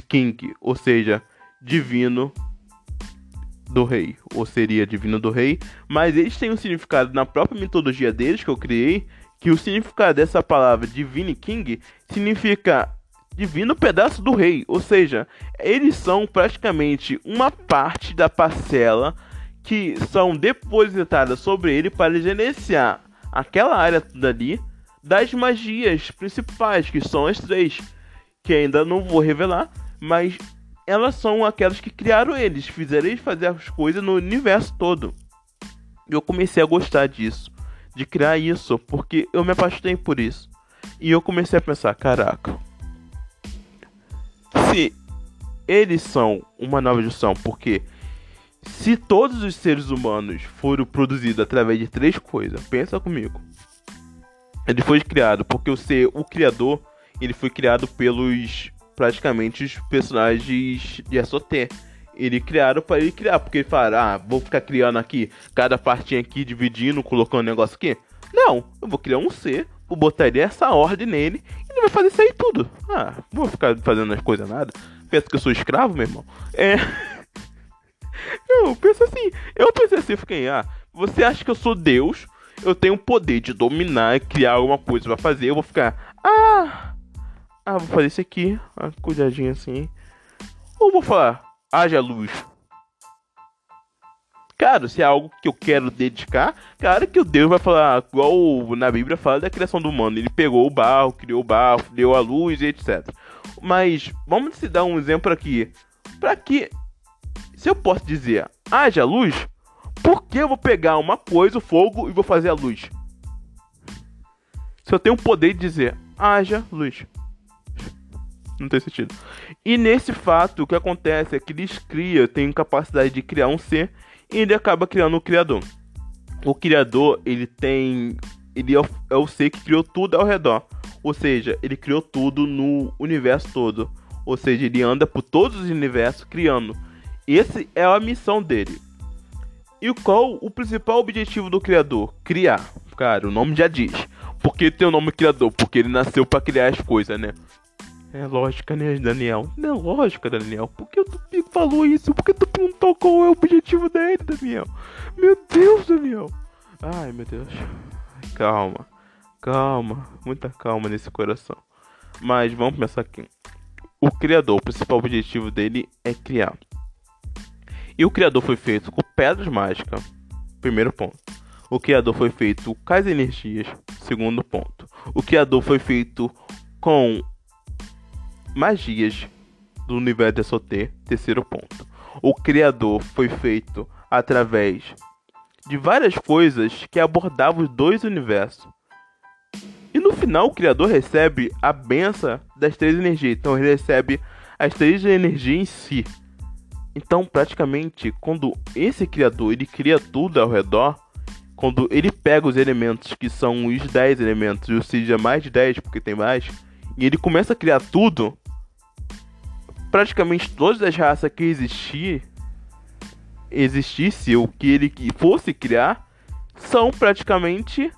king, ou seja, divino do rei, ou seria divino do rei, mas eles têm um significado na própria mitologia deles que eu criei, que o significado dessa palavra divine king significa divino pedaço do rei, ou seja, eles são praticamente uma parte da parcela que são depositadas sobre ele para gerenciar aquela área dali das magias principais, que são as três, que ainda não vou revelar, mas elas são aquelas que criaram eles, fizeram eles fazer as coisas no universo todo. Eu comecei a gostar disso, de criar isso, porque eu me apaixonei por isso. E eu comecei a pensar, caraca, se eles são uma nova geração, porque se todos os seres humanos foram produzidos através de três coisas, pensa comigo. Ele foi criado porque o ser, o criador, ele foi criado pelos praticamente os personagens de SOT. Ele criaram para ele criar, porque ele falaram, ah, vou ficar criando aqui cada partinha aqui, dividindo, colocando um negócio aqui. Não, eu vou criar um C, vou botar essa ordem nele e ele vai fazer isso aí tudo. Ah, vou ficar fazendo as coisas nada. Pensa que eu sou escravo, meu irmão? É. Eu penso assim, eu pensei assim, eu fiquei, ah, você acha que eu sou Deus? Eu tenho o poder de dominar e criar alguma coisa pra fazer, eu vou ficar, ah, ah, vou fazer isso aqui, ah, cuidadinho assim. Ou vou falar, haja luz. Cara, se é algo que eu quero dedicar, cara, que o Deus vai falar, igual na Bíblia fala da criação do humano. Ele pegou o barro, criou o barro, deu a luz e etc. Mas vamos se dar um exemplo aqui. Para que se eu posso dizer haja luz, por que eu vou pegar uma coisa, o fogo, e vou fazer a luz? Se eu tenho o poder de dizer haja luz. Não tem sentido. E nesse fato, o que acontece é que eles criam, têm capacidade de criar um ser e ele acaba criando o criador. O criador, ele tem. Ele é o, é o ser que criou tudo ao redor. Ou seja, ele criou tudo no universo todo. Ou seja, ele anda por todos os universos criando. Esse é a missão dele. E qual o principal objetivo do criador? Criar. Cara, o nome já diz. Por que tem o nome criador? Porque ele nasceu para criar as coisas, né? É lógica, né, Daniel? É lógica, Daniel. Por que o Tupi falou isso? Por que tu perguntou qual é o objetivo dele, Daniel? Meu Deus, Daniel. Ai, meu Deus. Calma. Calma. Muita calma nesse coração. Mas vamos pensar aqui. O criador, o principal objetivo dele é criar. E o criador foi feito com pedras mágicas. Primeiro ponto. O criador foi feito com as energias. Segundo ponto. O criador foi feito com magias do universo de SOT. Terceiro ponto. O criador foi feito através de várias coisas que abordavam os dois universos. E no final o criador recebe a benção das três energias. Então ele recebe as três energias em si. Então, praticamente, quando esse criador ele cria tudo ao redor, quando ele pega os elementos que são os 10 elementos, ou seja, mais de 10, porque tem mais, e ele começa a criar tudo, praticamente todas as raças que existir, existisse ou que ele fosse criar, são praticamente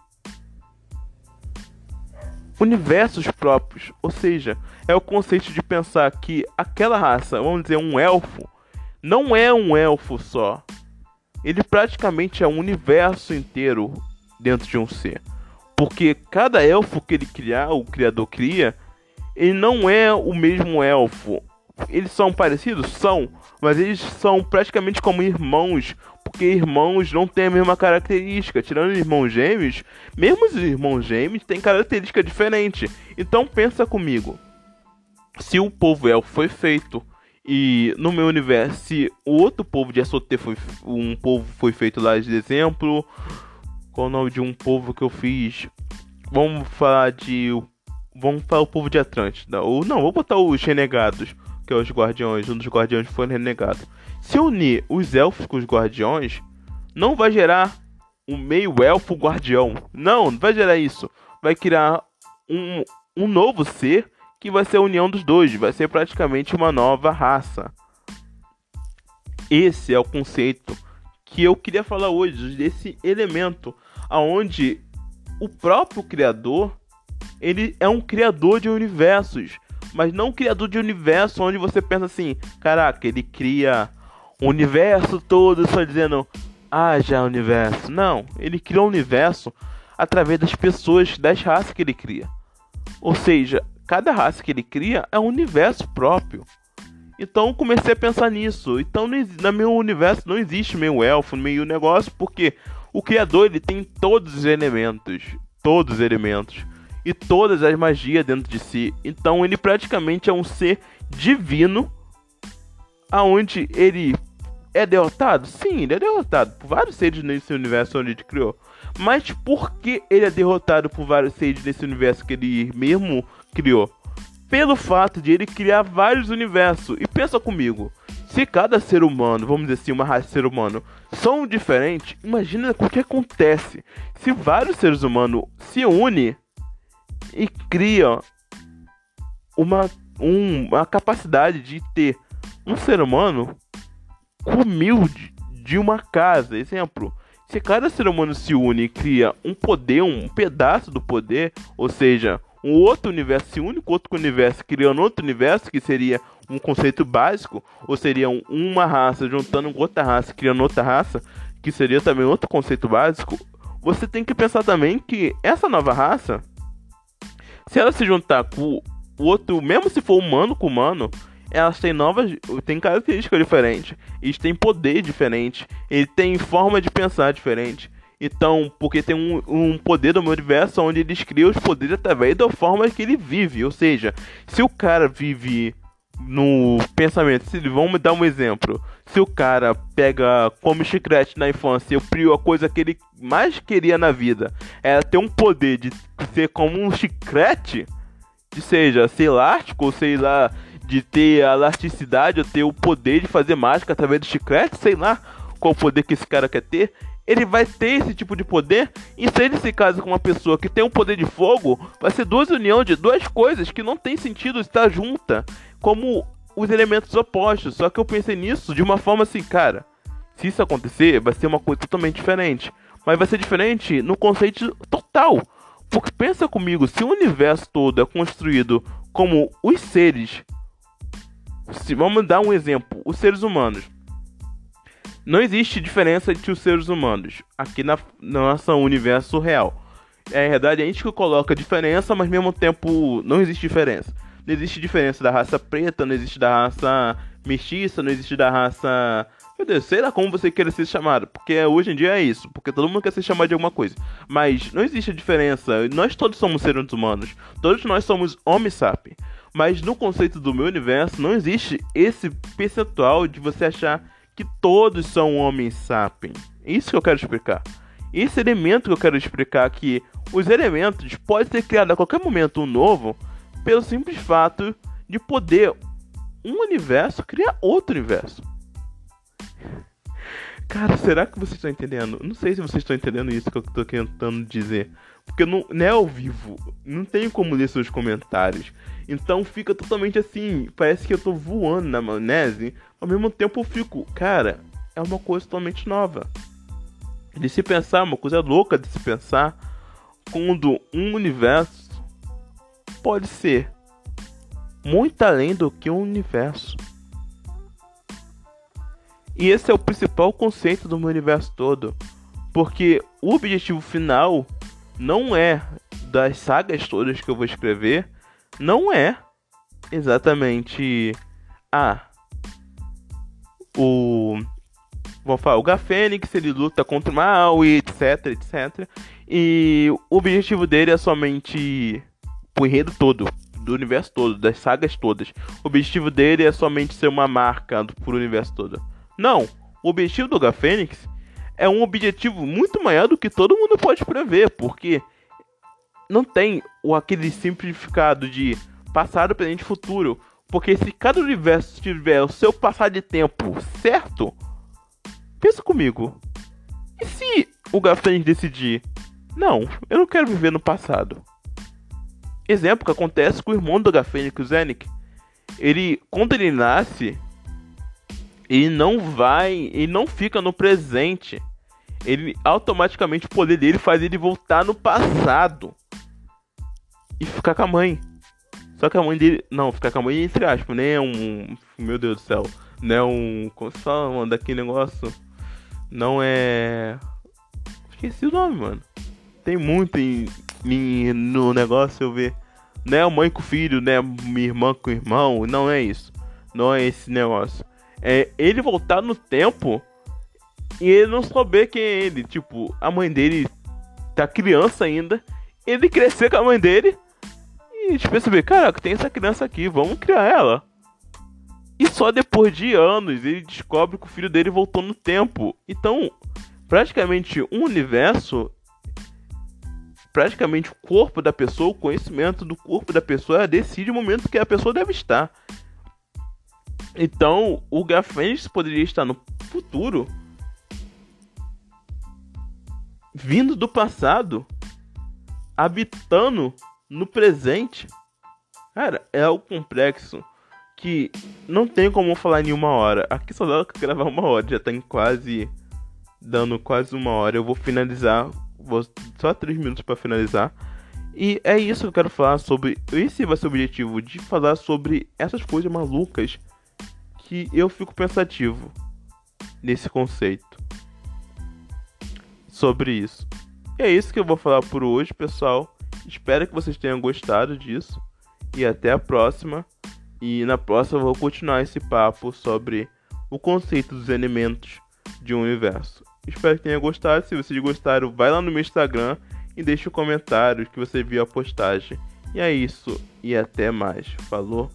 universos próprios. Ou seja, é o conceito de pensar que aquela raça, vamos dizer, um elfo, não é um elfo só. Ele praticamente é um universo inteiro dentro de um ser. Porque cada elfo que ele criar, o criador cria, ele não é o mesmo elfo. Eles são parecidos? São. Mas eles são praticamente como irmãos. Porque irmãos não têm a mesma característica. Tirando irmãos gêmeos, mesmo os irmãos gêmeos têm característica diferente. Então pensa comigo. Se o povo elfo foi feito e no meu universo, se o outro povo de SOT foi um povo foi feito lá de exemplo, qual o nome de um povo que eu fiz? Vamos falar de vamos falar o povo de Atlântida. Ou não, vou botar os renegados, que é os guardiões, um dos guardiões foi renegado. Se unir os elfos com os guardiões, não vai gerar um meio elfo guardião. Não, não vai gerar isso. Vai criar um, um novo ser que vai ser a união dos dois, vai ser praticamente uma nova raça. Esse é o conceito que eu queria falar hoje, desse elemento aonde o próprio criador, ele é um criador de universos, mas não um criador de universo onde você pensa assim, caraca, ele cria o universo todo só dizendo, ah, já universo. Não, ele cria um universo através das pessoas, das raças que ele cria. Ou seja, cada raça que ele cria é um universo próprio. Então comecei a pensar nisso. Então no meu universo não existe meio elfo, meio negócio, porque o criador ele tem todos os elementos, todos os elementos e todas as magias dentro de si. Então ele praticamente é um ser divino, aonde ele é derrotado. Sim, ele é derrotado por vários seres nesse universo onde ele criou. Mas por que ele é derrotado por vários seres nesse universo que ele mesmo criou. Pelo fato de ele criar vários universos. E pensa comigo, se cada ser humano, vamos dizer assim, uma raça de ser humano, são diferentes, imagina o que acontece se vários seres humanos se unem e criam uma, um, uma capacidade de ter um ser humano humilde de uma casa. Exemplo, se cada ser humano se une e cria um poder, um pedaço do poder, ou seja, um outro universo se une com outro universo, criando outro universo, que seria um conceito básico, ou seria uma raça juntando com outra raça, criando outra raça, que seria também outro conceito básico, você tem que pensar também que essa nova raça, se ela se juntar com o outro, mesmo se for humano com humano, elas têm novas, têm características diferentes, eles têm poder diferente, ele tem forma de pensar diferente. Então, porque tem um, um poder do universo onde eles criam os poderes através da forma que ele vive. Ou seja, se o cara vive no pensamento, se vamos dar um exemplo. Se o cara pega como chiclete na infância e a coisa que ele mais queria na vida era ter um poder de ser como um chiclete, que seja ser elástico, ou sei lá, de ter a elasticidade, ou ter o poder de fazer mágica através do chiclete, sei lá qual poder que esse cara quer ter, ele vai ter esse tipo de poder. E se ele se casa com uma pessoa que tem um poder de fogo, vai ser duas uniões de duas coisas que não tem sentido estar junta, como os elementos opostos. Só que eu pensei nisso de uma forma assim, cara, se isso acontecer, vai ser uma coisa totalmente diferente. Mas vai ser diferente no conceito total. Porque pensa comigo, se o universo todo é construído como os seres se vamos dar um exemplo, os seres humanos. Não existe diferença entre os seres humanos aqui na, no nosso universo real. É verdade, a gente que coloca diferença, mas ao mesmo tempo não existe diferença. Não existe diferença da raça preta, não existe da raça mestiça, não existe da raça. Meu Deus, sei lá como você queira ser chamado, porque hoje em dia é isso, porque todo mundo quer ser chamado de alguma coisa. Mas não existe diferença, nós todos somos seres humanos, todos nós somos homem sapiens. Mas no conceito do meu universo não existe esse percentual de você achar que todos são homens sapiens. Isso que eu quero explicar. Esse elemento que eu quero explicar que os elementos podem ser criados a qualquer momento um novo pelo simples fato de poder um universo criar outro universo. Cara, será que vocês estão entendendo? Não sei se vocês estão entendendo isso que eu estou tentando dizer. Porque não, não é ao vivo. Não tenho como ler seus comentários. Então fica totalmente assim. Parece que eu tô voando na maionese. Ao mesmo tempo eu fico, cara, é uma coisa totalmente nova. De se pensar, uma coisa louca de se pensar. Quando um universo pode ser muito além do que um universo. E esse é o principal conceito do meu universo todo. Porque o objetivo final não é das sagas todas que eu vou escrever não é exatamente ah, o vou falar, o Gafênix ele luta contra o mal e etc, etc. E o objetivo dele é somente o enredo todo, do universo todo, das sagas todas. O objetivo dele é somente ser uma marca pro universo todo. Não, o objetivo do Gafênix é um objetivo muito maior do que todo mundo pode prever, porque não tem o aquele simplificado de passado, presente e futuro. Porque se cada universo tiver o seu passado de tempo certo, pensa comigo. E se o Gafênix decidir, não, eu não quero viver no passado? Exemplo que acontece com o irmão do Gafênix, o Zenik. Ele, quando ele nasce, ele não vai, ele não fica no presente. Ele automaticamente o poder dele faz ele voltar no passado e ficar com a mãe. Só que a mãe dele. Não, ficar com a mãe entre aspas, nem é um. Meu Deus do céu. Não é um. Como se fala, mano, daquele negócio? Não é. Esqueci o nome, mano. Tem muito em, em, no negócio eu ver. Não é a mãe com filho, né? Minha irmã com irmão. Não é isso. Não é esse negócio. É ele voltar no tempo e ele não saber quem é ele. Tipo, a mãe dele tá criança ainda. Ele crescer com a mãe dele e gente perceber, caraca, tem essa criança aqui, vamos criar ela. E só depois de anos ele descobre que o filho dele voltou no tempo. Então, praticamente um universo, praticamente o corpo da pessoa, o conhecimento do corpo da pessoa decide o momento que a pessoa deve estar. Então, o Gafênix poderia estar no futuro, vindo do passado, habitando no presente. Cara, é algo complexo que não tem como falar em uma hora. Aqui só dá pra gravar uma hora, já tá em quase. dando quase uma hora. Eu vou finalizar, vou só três minutos para finalizar. E é isso que eu quero falar sobre. Esse vai ser o objetivo de falar sobre essas coisas malucas que eu fico pensativo nesse conceito. Sobre isso. E é isso que eu vou falar por hoje, pessoal. Espero que vocês tenham gostado disso. E até a próxima. E na próxima eu vou continuar esse papo sobre o conceito dos elementos de um universo. Espero que tenha gostado. Se vocês gostaram, vai lá no meu Instagram e deixe um comentário que você viu a postagem. E é isso. E até mais. Falou.